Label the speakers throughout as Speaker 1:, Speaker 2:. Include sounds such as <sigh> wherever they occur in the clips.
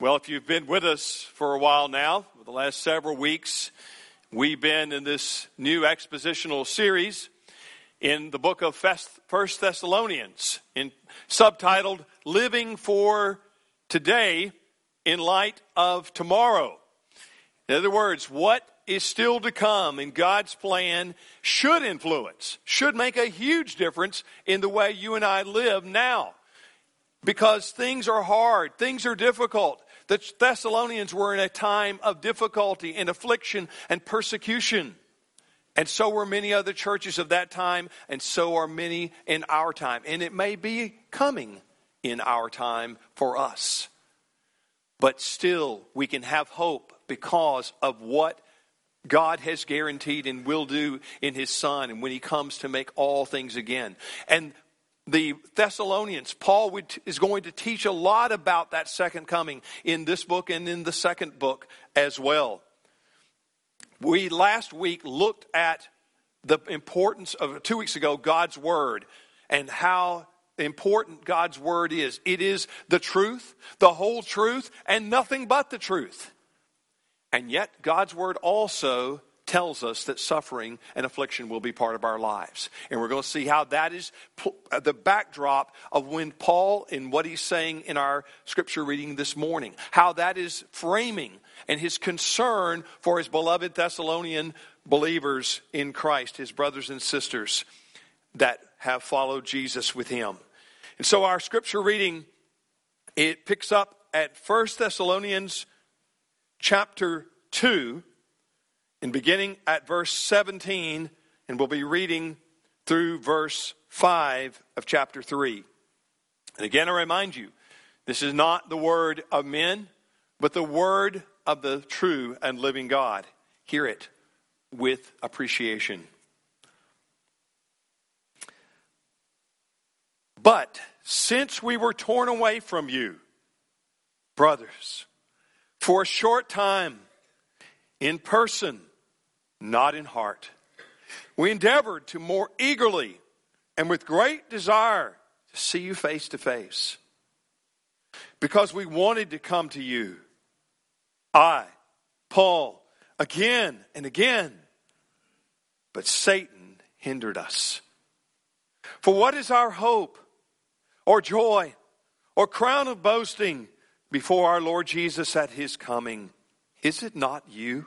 Speaker 1: Well, if you've been with us for a while now, for the last several weeks, we've been in this new expositional series in the book of First Thessalonians, in, subtitled Living for Today in Light of Tomorrow. In other words, what is still to come in God's plan should influence, should make a huge difference in the way you and I live now. Because things are hard, things are difficult. The Thessalonians were in a time of difficulty and affliction and persecution. And so were many other churches of that time, and so are many in our time. And it may be coming in our time for us. But still, we can have hope because of what God has guaranteed and will do in His Son and when He comes to make all things again. And the Thessalonians, Paul would, is going to teach a lot about that second coming in this book and in the second book as well. We last week looked at the importance of, two weeks ago, God's Word and how important God's Word is. It is the truth, the whole truth, and nothing but the truth. And yet, God's Word also tells us that suffering and affliction will be part of our lives. And we're going to see how that is uh, the backdrop of when Paul, in what he's saying in our scripture reading this morning, how that is framing and his concern for his beloved Thessalonian believers in Christ, his brothers and sisters that have followed Jesus with him. And so our scripture reading, it picks up at 1 Thessalonians chapter 2 in beginning at verse 17, and we'll be reading through verse 5 of chapter 3. And again, I remind you, this is not the word of men, but the word of the true and living God. Hear it with appreciation. But since we were torn away from you, brothers, for a short time, in person, not in heart. We endeavored to more eagerly and with great desire to see you face to face because we wanted to come to you. I, Paul, again and again, but Satan hindered us. For what is our hope or joy or crown of boasting before our Lord Jesus at his coming? Is it not you?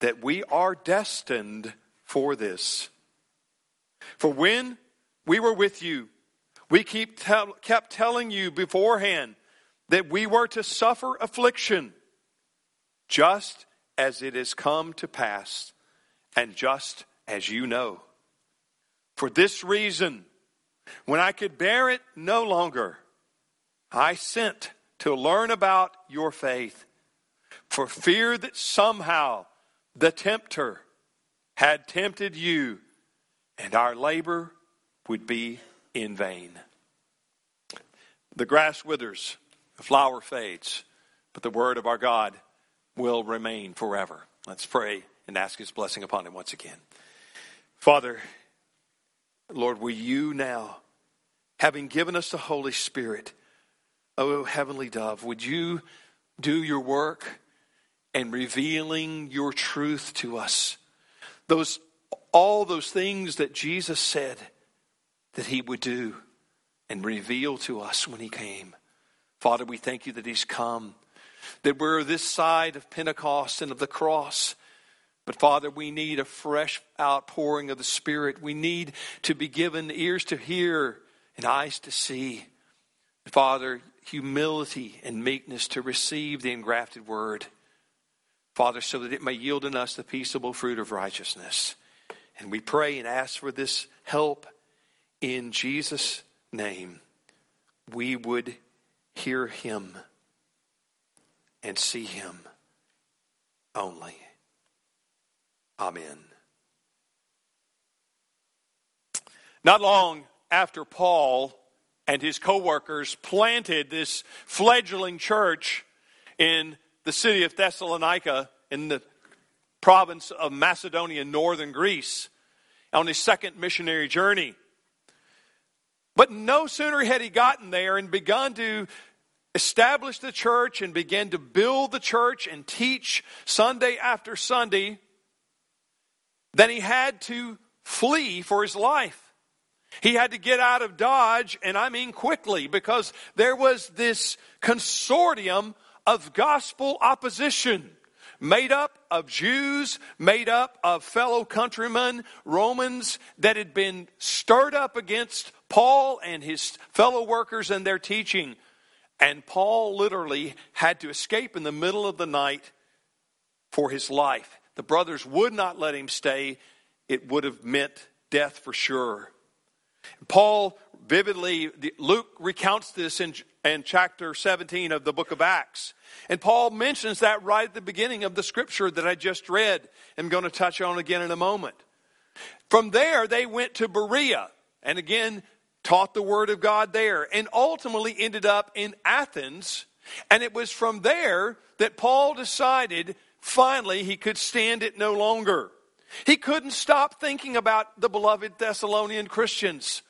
Speaker 1: that we are destined for this. For when we were with you, we keep tell, kept telling you beforehand that we were to suffer affliction, just as it has come to pass, and just as you know. For this reason, when I could bear it no longer, I sent to learn about your faith, for fear that somehow the tempter had tempted you, and our labor would be in vain. The grass withers, the flower fades, but the word of our God will remain forever. Let's pray and ask his blessing upon him once again. Father, Lord, will you now, having given us the Holy Spirit, O heavenly dove, would you do your work? And revealing your truth to us. Those, all those things that Jesus said that he would do and reveal to us when he came. Father, we thank you that he's come, that we're this side of Pentecost and of the cross. But Father, we need a fresh outpouring of the Spirit. We need to be given ears to hear and eyes to see. Father, humility and meekness to receive the engrafted word. Father, so that it may yield in us the peaceable fruit of righteousness. And we pray and ask for this help in Jesus' name. We would hear him. and see him only. Amen. Not long after Paul and his co workers planted this fledgling church in the city of Thessalonica in the province of Macedonia, northern Greece, on his second missionary journey. But no sooner had he gotten there and begun to establish the church and begin to build the church and teach Sunday after Sunday, than he had to flee for his life. He had to get out of Dodge, and I mean quickly, because there was this consortium of gospel opposition made up of Jews, made up of fellow countrymen, Romans, that had been stirred up against Paul and his fellow workers and their teaching. And Paul literally had to escape in the middle of the night for his life. The brothers would not let him stay, it would have meant death for sure. Paul vividly, Luke recounts this in, in chapter 17 of the book of Acts. And Paul mentions that right at the beginning of the scripture that I just read. I'm going to touch on again in a moment. From there, they went to Berea and again taught the word of God there and ultimately ended up in Athens. And it was from there that Paul decided finally he could stand it no longer. He couldn't stop thinking about the beloved Thessalonian Christians,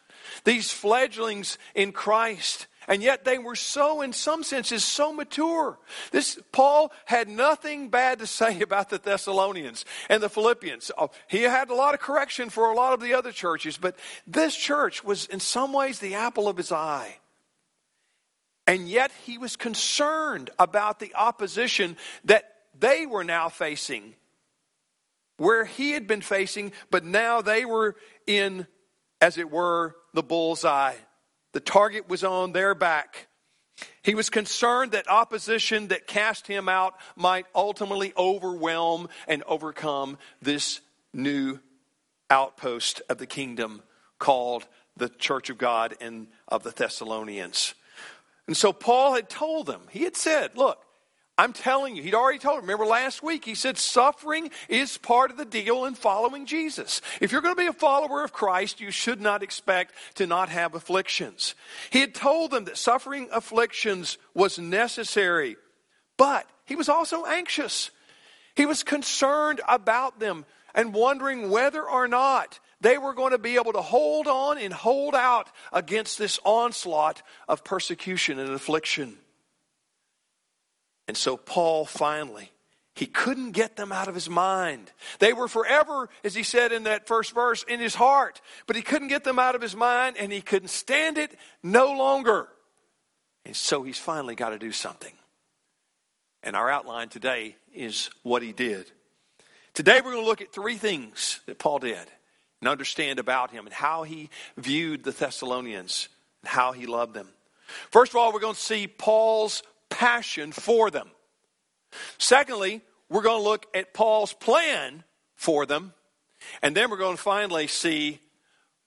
Speaker 1: these fledglings in Christ. And yet they were so, in some senses, so mature. This Paul had nothing bad to <laughs> say about the Thessalonians and the Philippians. Oh, he had a lot of correction for a lot of the other churches, but this church was in some ways the apple of his eye. And yet he was concerned about the opposition that they were now facing where he had been facing, but now they were in, as it were, the bullseye. The target was on their back. He was concerned that opposition that cast him out might ultimately overwhelm and overcome this new outpost of the kingdom called the Church of God and of the Thessalonians. And so Paul had told them, he had said, Look, I'm telling you, he'd already told him. Remember last week, he said suffering is part of the deal in following Jesus. If you're going to be a follower of Christ, you should not expect to not have afflictions. He had told them that suffering afflictions was necessary, but he was also anxious. He was concerned about them and wondering whether or not they were going to be able to hold on and hold out against this onslaught of persecution and affliction. And so Paul finally, he couldn't get them out of his mind. They were forever, as he said in that first verse, in his heart. But he couldn't get them out of his mind and he couldn't stand it no longer. And so he's finally got to do something. And our outline today is what he did. Today we're going to look at three things that Paul did and understand about him and how he viewed the Thessalonians and how he loved them. First of all, we're going to see Paul's passion for them. Secondly, we're going to look at Paul's plan for them. And then we're going to finally see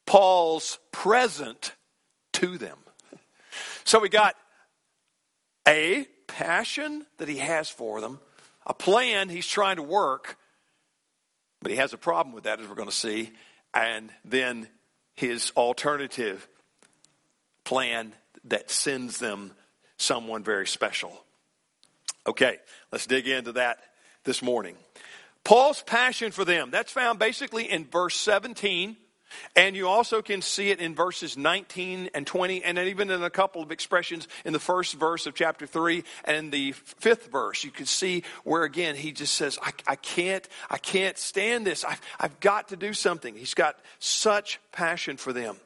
Speaker 1: Paul's present to them. So we got a passion that he has for them, a plan he's trying to work, but he has a problem with that, as we're going to see, and then his alternative plan that sends them someone very special. Okay, let's dig into that this morning. Paul's passion for them, that's found basically in verse 17. And you also can see it in verses 19 and 20, and even in a couple of expressions in the first verse of chapter 3 and the fifth verse. You can see where again he just says, I, I can't, I can't stand this. I've, I've got to do something. He's got such passion for them.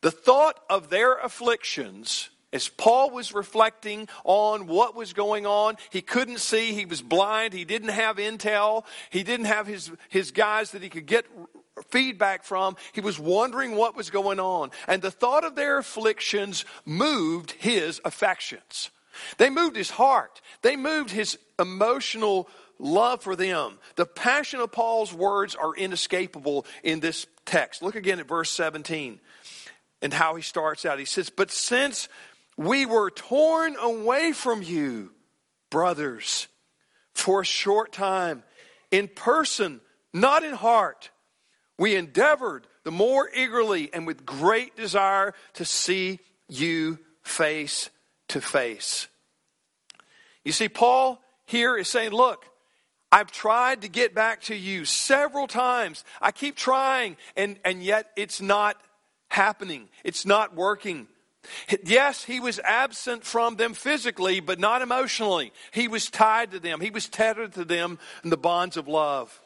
Speaker 1: The thought of their afflictions as Paul was reflecting on what was going on, he couldn't see, he was blind, he didn't have intel, he didn't have his, his guys that he could get feedback from. He was wondering what was going on. And the thought of their afflictions moved his affections. They moved his heart. They moved his emotional love for them. The passion of Paul's words are inescapable in this text. Look again at verse 17 and how he starts out. He says, But since we were torn away from you, brothers, for a short time, in person, not in heart, we endeavored the more eagerly and with great desire to see you face to face. You see, Paul here is saying, Look, I've tried to get back to you several times. I keep trying, and, and yet it's not happening, it's not working. Yes, he was absent from them physically, but not emotionally. He was tied to them, he was tethered to them in the bonds of love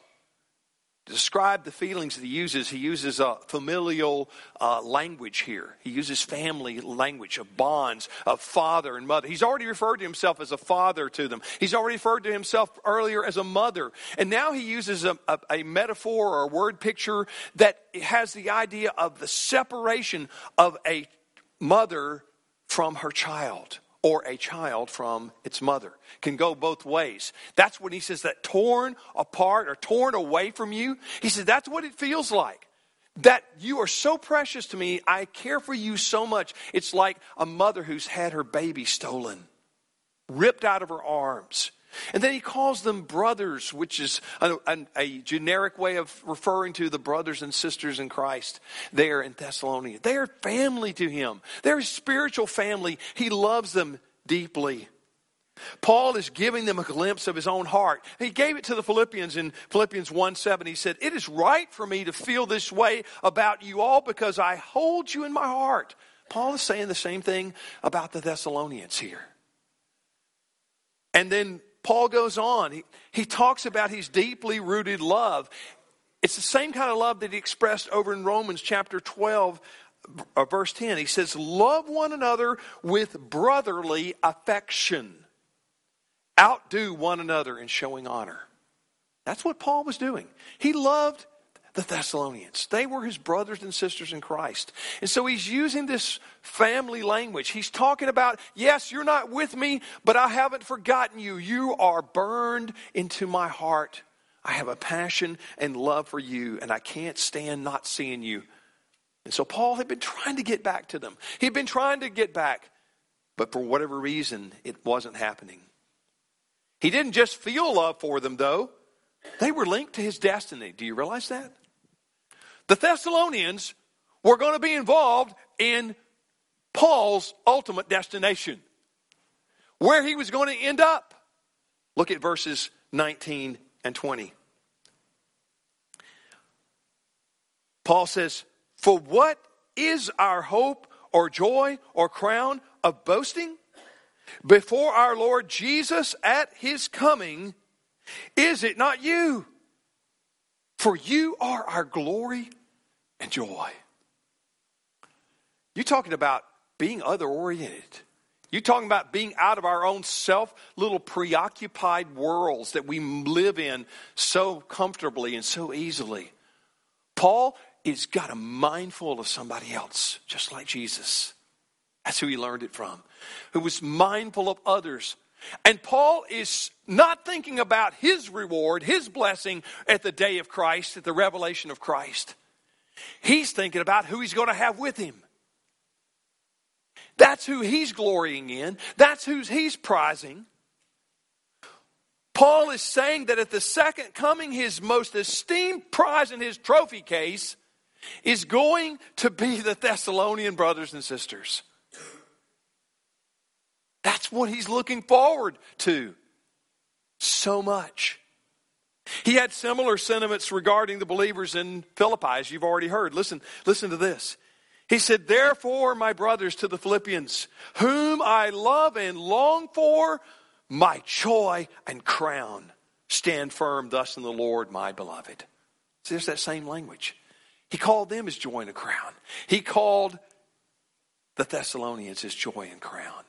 Speaker 1: describe the feelings that he uses, he uses a familial uh, language here. He uses family language of bonds of father and mother. He's already referred to himself as a father to them. He's already referred to himself earlier as a mother. And now he uses a, a, a metaphor or a word picture that has the idea of the separation of a mother from her child or a child from its mother. Can go both ways. That's when he says that torn apart or torn away from you. He says that's what it feels like. That you are so precious to me. I care for you so much. It's like a mother who's had her baby stolen, ripped out of her arms. And then he calls them brothers, which is a, a, a, generic way of referring to the brothers and sisters in Christ there in Thessalonica. They are family to him, they're spiritual family. He loves them deeply. Paul is giving them a glimpse of his own heart. He gave it to the Philippians in Philippians 1 7. He said, It is right for me to feel this way about you all because I hold you in my heart. Paul is saying the same thing about the Thessalonians here. And then Paul goes on. He, he talks about his deeply rooted love. It's the same kind of love that he expressed over in Romans chapter 12, uh, verse 10. He says, Love one another with brotherly affection, outdo one another in showing honor. That's what Paul was doing. He loved the Thessalonians. They were his brothers and sisters in Christ. And so he's using this family language. He's talking about, yes, you're not with me, but I haven't forgotten you. You are burned into my heart. I have a passion and love for you, and I can't stand not seeing you. And so Paul had been trying to get back to them. He'd been trying to get back, but for whatever reason, it wasn't happening. He didn't just feel love for them, though. They were linked to his destiny. Do you realize that? The Thessalonians were going to be involved in Paul's ultimate destination, where he was going to end up. Look at verses 19 and 20. Paul says, For what is our hope or joy or crown of boasting? Before our Lord Jesus at his coming, is it not you? For you are our glory and joy. You're talking about being other oriented. You're talking about being out of our own self, little preoccupied worlds that we live in so comfortably and so easily. Paul is got a mindful of somebody else, just like Jesus. That's who he learned it from, who was mindful of others. And Paul is not thinking about his reward, his blessing at the day of Christ, at the revelation of Christ. He's thinking about who he's going to have with him. That's who he's glorying in. That's who he's prizing. Paul is saying that at the second coming, his most esteemed prize in his trophy case is going to be the Thessalonian brothers and sisters. That's what he's looking forward to so much. He had similar sentiments regarding the believers in Philippi, as you've already heard. Listen, listen to this. He said, Therefore, my brothers, to the Philippians, whom I love and long for, my joy and crown, stand firm thus in the Lord, my beloved. See, there's that same language. He called them his joy and crown. He called the Thessalonians his joy and crown.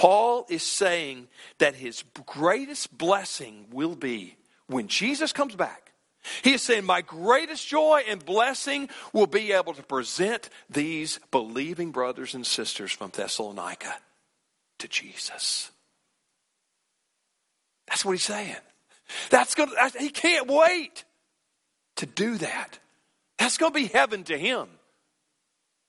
Speaker 1: Paul is saying that his greatest blessing will be when Jesus comes back. He is saying, My greatest joy and blessing will be able to present these believing brothers and sisters from Thessalonica to Jesus. That's what he's saying. That's going to, he can't wait to do that. That's going to be heaven to him.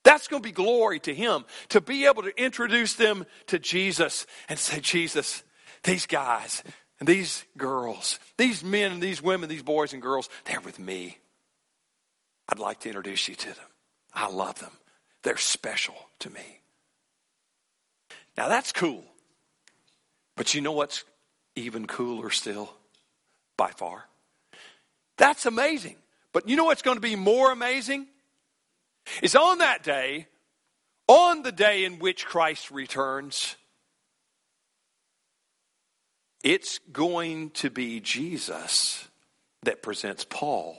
Speaker 1: That's going to be glory to him to be able to introduce them to Jesus and say, Jesus, these guys and these girls, these men and these women, these boys and girls, they're with me. I'd like to introduce you to them. I love them. They're special to me. Now that's cool. But you know what's even cooler still? By far. That's amazing. But you know what's going to be more amazing? Is on that day, on the day in which Christ returns, it's going to be Jesus that presents Paul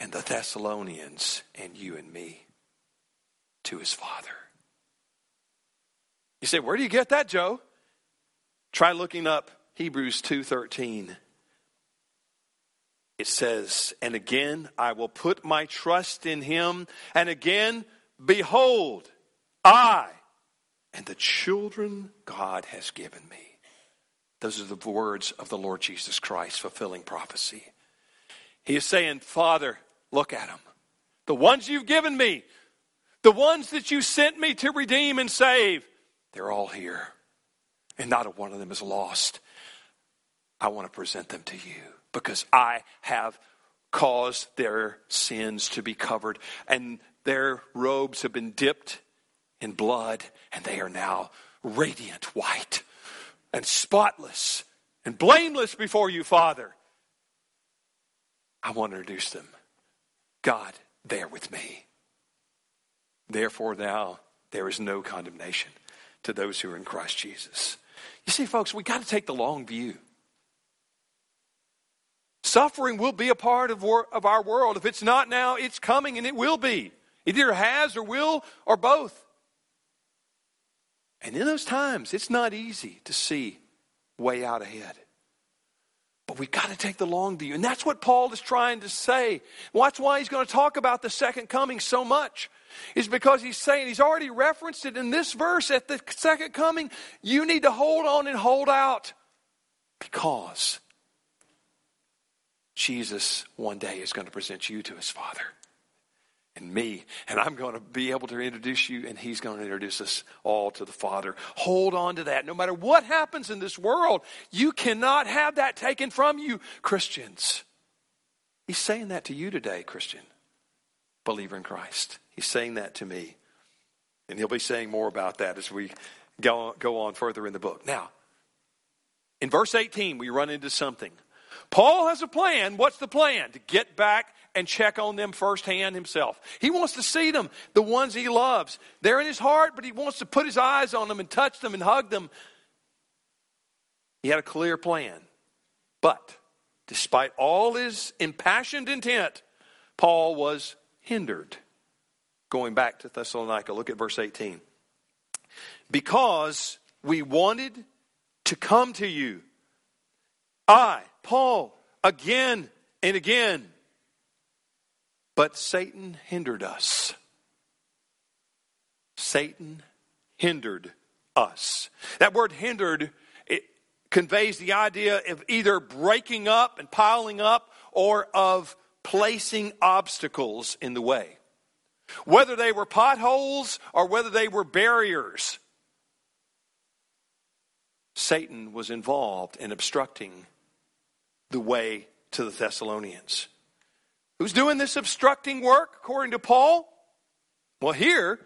Speaker 1: and the Thessalonians and you and me to his Father. You say, where do you get that, Joe? Try looking up Hebrews 2:13. It says, "And again I will put my trust in him, and again behold, I and the children God has given me." Those are the words of the Lord Jesus Christ fulfilling prophecy. He is saying, "Father, look at them. The ones you've given me, the ones that you sent me to redeem and save, they're all here. And not a one of them is lost. I want to present them to you because I have caused their sins to be covered, and their robes have been dipped in blood, and they are now radiant white and spotless and blameless before you, Father. I want to introduce them. God, there with me. Therefore, now there is no condemnation to those who are in Christ Jesus. You see, folks, we got to take the long view. Suffering will be a part of, of our world. If it's not now, it's coming and it will be. It either has or will or both. And in those times, it's not easy to see way out ahead. But we've got to take the long view. And that's what Paul is trying to say. That's why he's going to talk about the second coming so much. Is because he's saying, he's already referenced it in this verse at the second coming. You need to hold on and hold out. Because Jesus one day is going to present you to his Father and me, and I'm going to be able to introduce you, and He's going to introduce us all to the Father. Hold on to that. No matter what happens in this world, you cannot have that taken from you, Christians. He's saying that to you today, Christian, believer in Christ. He's saying that to me. And He'll be saying more about that as we go on, go on further in the book. Now, in verse 18, we run into something. Paul has a plan. What's the plan? To get back and check on them firsthand himself. He wants to see them, the ones he loves. They're in his heart, but he wants to put his eyes on them and touch them and hug them. He had a clear plan. But despite all his impassioned intent, Paul was hindered. Going back to Thessalonica, look at verse 18. Because we wanted to come to you, I, Paul, again and again but Satan hindered us. Satan hindered us. That word hindered it conveys the idea of either breaking up and piling up or of placing obstacles in the way. Whether they were potholes or whether they were barriers, Satan was involved in obstructing the way to the Thessalonians. Who's doing this obstructing work, according to Paul? Well, here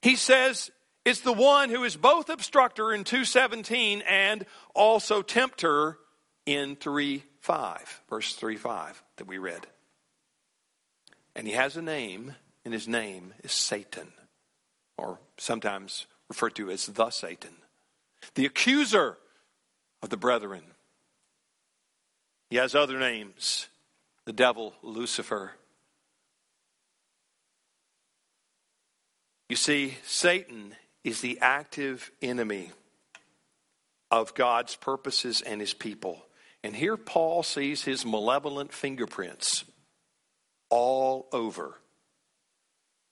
Speaker 1: he says it's the one who is both obstructor in 217 and also tempter in 3 5, verse 3 5 that we read. And he has a name, and his name is Satan, or sometimes referred to as the Satan, the accuser of the brethren. He has other names the devil, Lucifer. You see, Satan is the active enemy of God's purposes and his people. And here Paul sees his malevolent fingerprints all over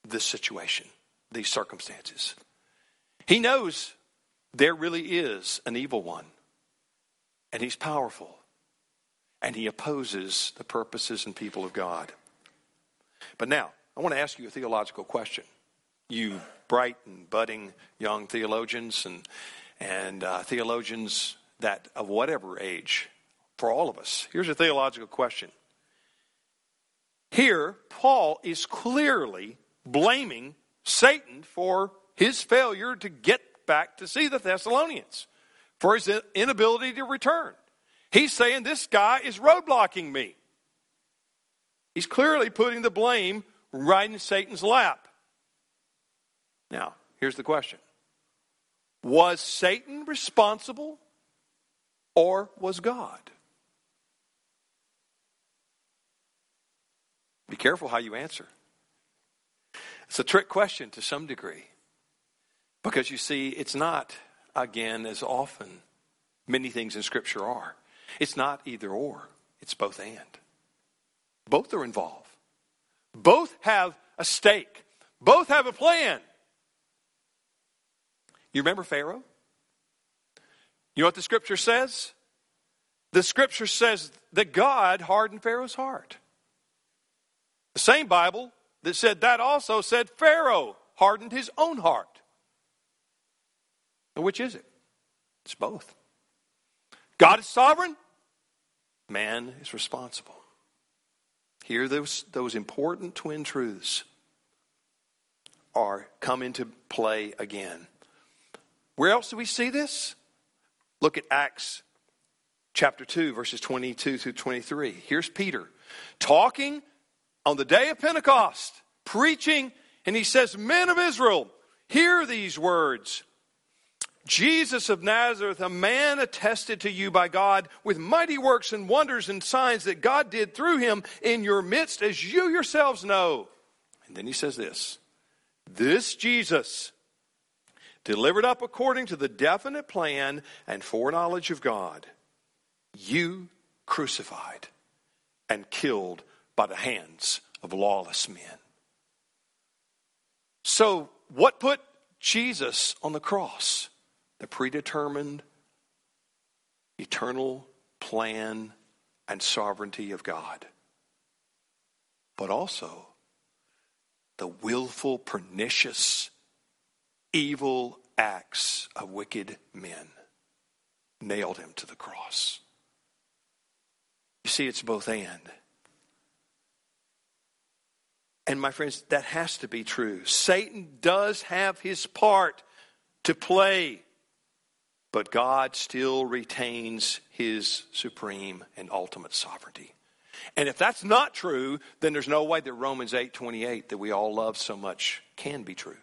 Speaker 1: this situation, these circumstances. He knows there really is an evil one, and he's powerful and he opposes the purposes and people of God. But now, I want to ask you a theological question. you bright and budding young theologians and, and uh, theologians that of whatever age, for all of us. Here's a theological question. Here, Paul is clearly blaming Satan for his failure to get back to see the Thessalonians, for his inability to return. He's saying this guy is roadblocking me. He's clearly putting the blame right in Satan's lap. Now, here's the question Was Satan responsible or was God? Be careful how you answer. It's a trick question to some degree. Because you see, it's not, again, as often many things in Scripture are. It's not either or, it's both and. Both are involved. Both have a stake. Both have a plan. You remember Pharaoh? You know what the scripture says? The scripture says that God hardened Pharaoh's heart. The same Bible that said that also said Pharaoh hardened his own heart. which is it? It's both. God is sovereign, man is responsible. Here, those, those important twin truths are come into play again. Where else do we see this? Look at Acts chapter 2, verses 22 through 23. Here's Peter talking on the day of Pentecost, preaching, and he says, Men of Israel, hear these words. Jesus of Nazareth, a man attested to you by God with mighty works and wonders and signs that God did through him in your midst, as you yourselves know. And then he says this This Jesus delivered up according to the definite plan and foreknowledge of God, you crucified and killed by the hands of lawless men. So, what put Jesus on the cross? The predetermined, eternal plan and sovereignty of God, but also the willful, pernicious evil acts of wicked men nailed him to the cross. You see, it's both and. And my friends, that has to be true. Satan does have his part to play, but God still retains his supreme and ultimate sovereignty. And if that's not true, then there's no way that Romans 8:28 that we all love so much can be true.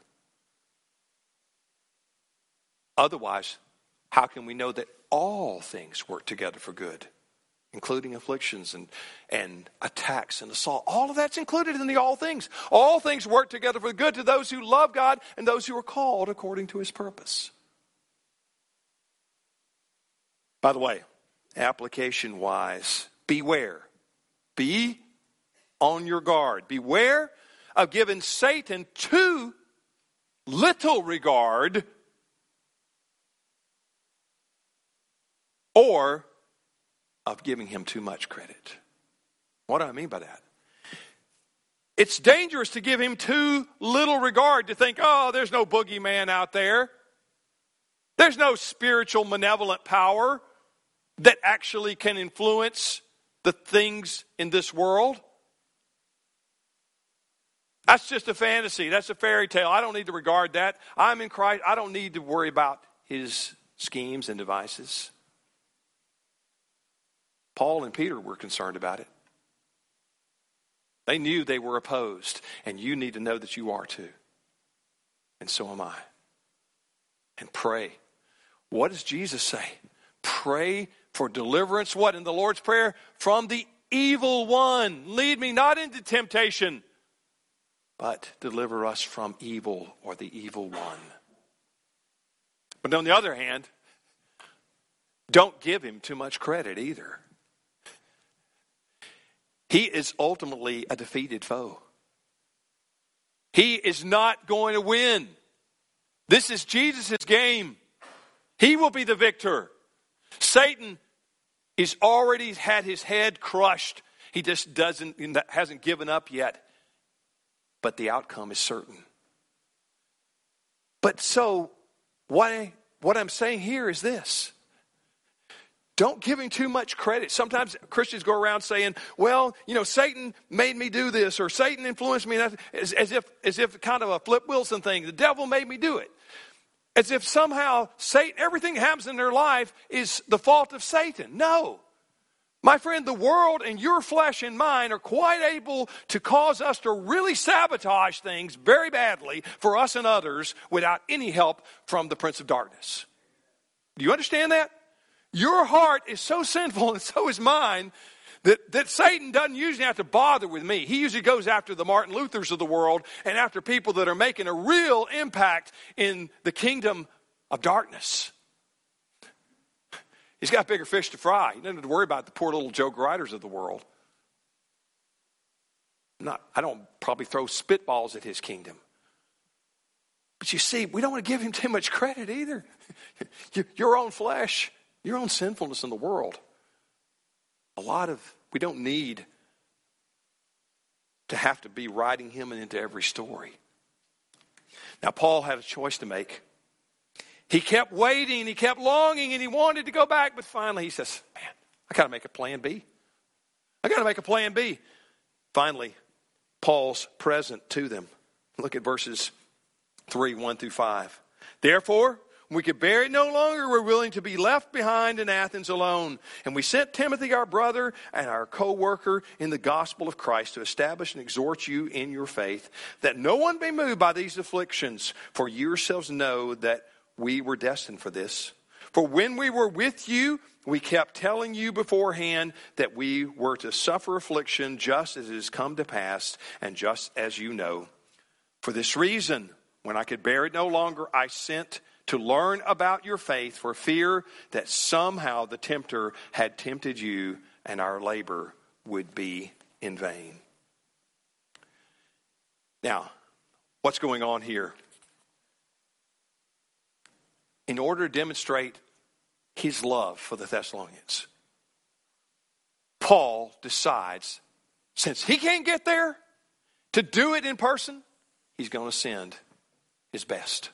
Speaker 1: Otherwise, how can we know that all things work together for good, including afflictions and, and attacks and assault? All of that's included in the all things. All things work together for good to those who love God and those who are called according to his purpose. By the way, application wise, beware. Be on your guard. Beware of giving Satan too little regard or of giving him too much credit. What do I mean by that? It's dangerous to give him too little regard to think, oh, there's no boogeyman out there. There's no spiritual malevolent power that actually can influence the things in this world. That's just a fantasy. That's a fairy tale. I don't need to regard that. I'm in Christ. I don't need to worry about his schemes and devices. Paul and Peter were concerned about it. They knew they were opposed, and you need to know that you are too. And so am I. And pray. What does Jesus say? Pray for deliverance, what in the Lord's Prayer? From the evil one. Lead me not into temptation, but deliver us from evil or the evil one. But on the other hand, don't give him too much credit either. He is ultimately a defeated foe. He is not going to win. This is Jesus' game. He will be the victor. Satan is already had his head crushed. He just doesn't hasn't given up yet. But the outcome is certain. But so, what, I, what I'm saying here is this. Don't give him too much credit. Sometimes Christians go around saying, well, you know, Satan made me do this or Satan influenced me, as, as, if, as if kind of a Flip Wilson thing. The devil made me do it. As if somehow Satan, everything happens in their life is the fault of Satan. No. My friend, the world and your flesh and mine are quite able to cause us to really sabotage things very badly for us and others without any help from the Prince of Darkness. Do you understand that? Your heart is so sinful and so is mine that, that Satan doesn't usually have to bother with me. He usually goes after the Martin Luthers of the world and after people that are making a real impact in the kingdom of darkness. He's got bigger fish to fry. He doesn't have to worry about the poor little joke writers of the world. Not, I don't probably throw spitballs at his kingdom. But you see, we don't want to give him too much credit either. <laughs> your own flesh, your own sinfulness in the world. A lot of, we don't need to have to be writing him into every story. Now, Paul had a choice to make. He kept waiting, he kept longing, and he wanted to go back, but finally he says, Man, I got to make a plan B. I got to make a plan B. Finally, Paul's present to them. Look at verses 3 1 through 5. Therefore, we could bear it no longer. We're willing to be left behind in Athens alone. And we sent Timothy, our brother and our co worker in the gospel of Christ, to establish and exhort you in your faith, that no one be moved by these afflictions, for yourselves know that we were destined for this. For when we were with you, we kept telling you beforehand that we were to suffer affliction just as it has come to pass, and just as you know. For this reason, when I could bear it no longer, I sent to learn about your faith for fear that somehow the tempter had tempted you and our labor would be in vain. Now, what's going on here? in order to demonstrate his love for the Thessalonians. Paul decides, since he can't get there, to do it in person, he's going to send his best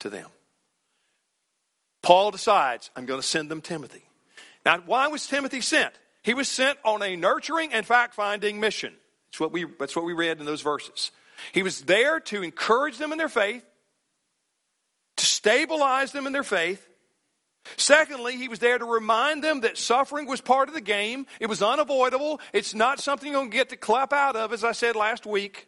Speaker 1: to them. Paul decides, I'm going to send them Timothy. Now, why was Timothy sent? He was sent on a nurturing and fact finding mission. That's what, we, that's what we read in those verses. He was there to encourage them in their faith, to stabilize them in their faith. Secondly, he was there to remind them that suffering was part of the game. It was unavoidable. It's not something you're going to get to clap out of, as I said last week.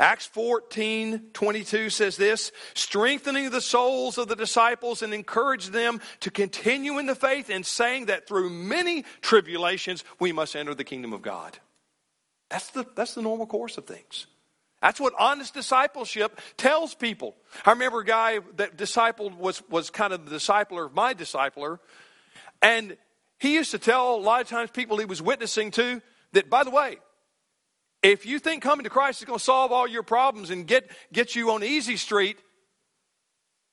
Speaker 1: Acts 14 22 says this strengthening the souls of the disciples and encourage them to continue in the faith and saying that through many tribulations we must enter the kingdom of God. That's the, that's the normal course of things. That's what honest discipleship tells people. I remember a guy that discipled was, was kind of the discipler of my discipler. And he used to tell a lot of times people he was witnessing to that, by the way, if you think coming to Christ is going to solve all your problems and get, get you on easy street,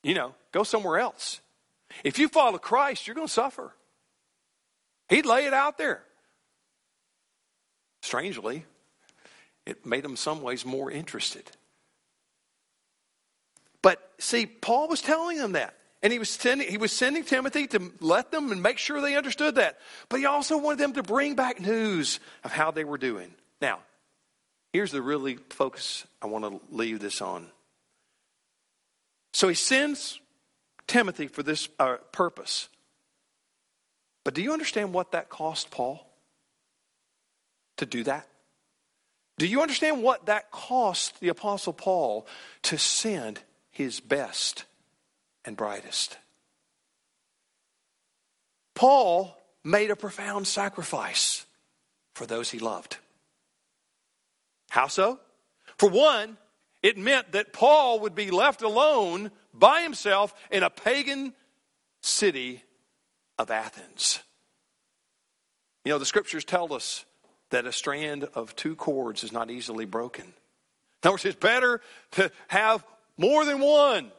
Speaker 1: you know, go somewhere else. If you follow Christ, you're going to suffer. He'd lay it out there. Strangely, it made them some ways more interested. But see, Paul was telling them that. And he was, sending, he was sending Timothy to let them and make sure they understood that. But he also wanted them to bring back news of how they were doing. Now, here's the really focus I want to leave this on. So he sends Timothy for this uh, purpose. But do you understand what that cost Paul to do that? Do you understand what that cost the Apostle Paul to send his best and brightest? Paul made a profound sacrifice for those he loved. How so? For one, it meant that Paul would be left alone by himself in a pagan city of Athens. You know, the scriptures tell us that a strand of two cords is not easily broken. In other words, it's better to have more than one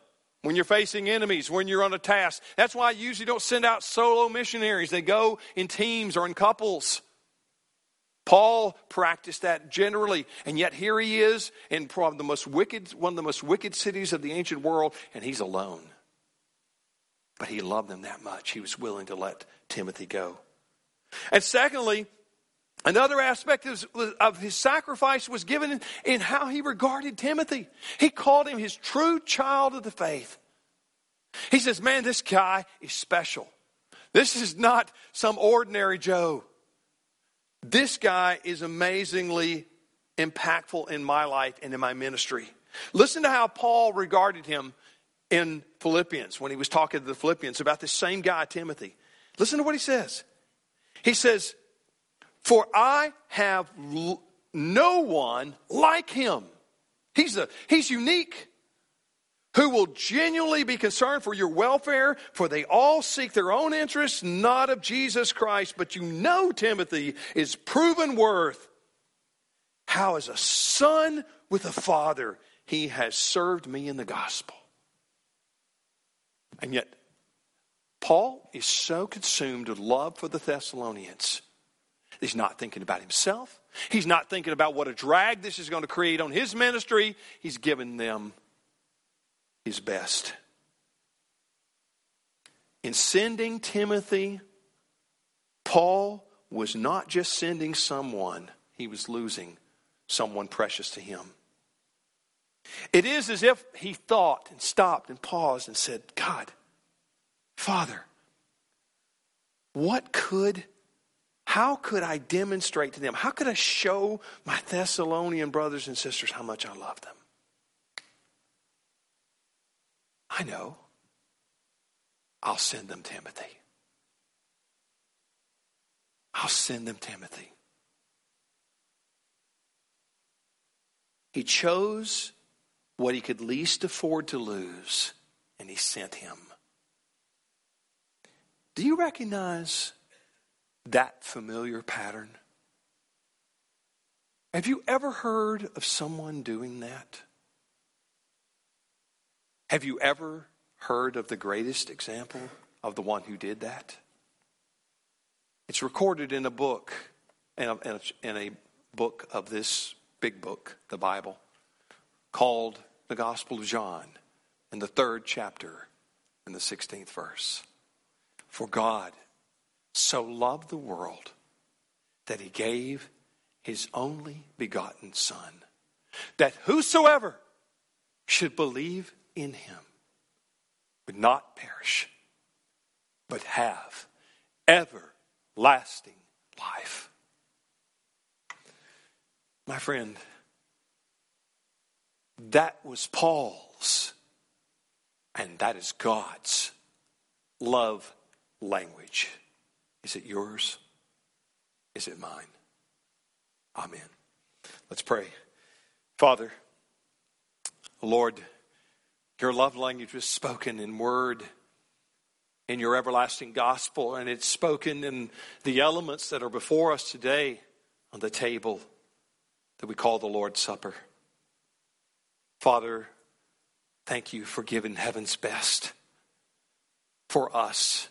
Speaker 1: when you're facing enemies, when you're on a task. That's why I usually don't send out solo missionaries. They go in teams or in couples. Paul practiced that generally, and yet here he is in probably the most wicked, one of the most wicked cities of the ancient world, and he's alone. But he loved them that much, he was willing to let Timothy go. And secondly, Another aspect of his sacrifice was given in how he regarded Timothy. He called him his true child of the faith. He says, Man, this guy is special. This is not some ordinary Joe. This guy is amazingly impactful in my life and in my ministry. Listen to how Paul regarded him in Philippians when he was talking to the Philippians about this same guy, Timothy. Listen to what he says. He says, For I have no one like him. He's, a, he's unique who will genuinely be concerned for your welfare, for they all seek their own interests, not of Jesus Christ. But you know Timothy is proven worth. How, as a son with a father, he has served me in the gospel. And yet, Paul is so consumed with love for the Thessalonians. He's not thinking about himself. He's not thinking about what a drag this is going to create on his ministry. He's giving them his best. In sending Timothy, Paul was not just sending someone, he was losing someone precious to him. It is as if he thought and stopped and paused and said, God, Father, what could, how could I demonstrate to them? How could I show my Thessalonian brothers and sisters how much I love them? I know. I'll send them Timothy. I'll send them Timothy. He chose what he could least afford to lose, and he sent him. Do you recognize that familiar pattern? Have you ever heard of someone doing that? Have you ever heard of the greatest example of the one who did that? It's recorded in a book, in a, in a, book of this big book, the Bible, called the Gospel of John, in the third chapter, in the 16th verse. For God so loved the world that he gave his only begotten Son, that whosoever should believe in him would not perish, but have everlasting life. My friend, that was Paul's, and that is God's love language. Is it yours? Is it mine? Amen. Let's pray. Father, Lord, your love language was spoken in word in your everlasting gospel, and it's spoken in the elements that are before us today on the table that we call the Lord's Supper. Father, thank you for giving heaven's best for us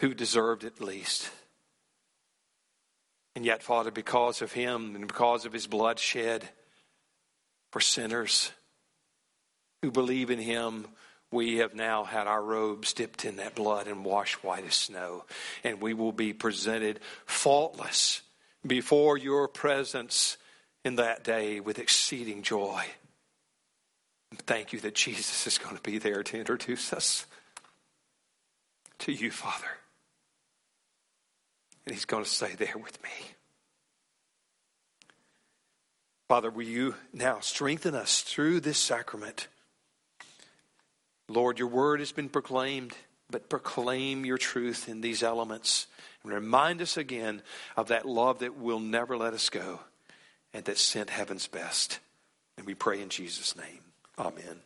Speaker 1: who deserved it least. And yet, Father, because of him and because of his blood shed for sinners, who believe in him, we have now had our robes dipped in that blood and washed white as snow. And we will be presented faultless before your presence in that day with exceeding joy. Thank you that Jesus is going to be there to introduce us to you, Father. And he's going to stay there with me. Father, will you now strengthen us through this sacrament? Lord, your word has been proclaimed, but proclaim your truth in these elements. And remind us again of that love that will never let us go and that sent heaven's best. And we pray in Jesus' name. Amen.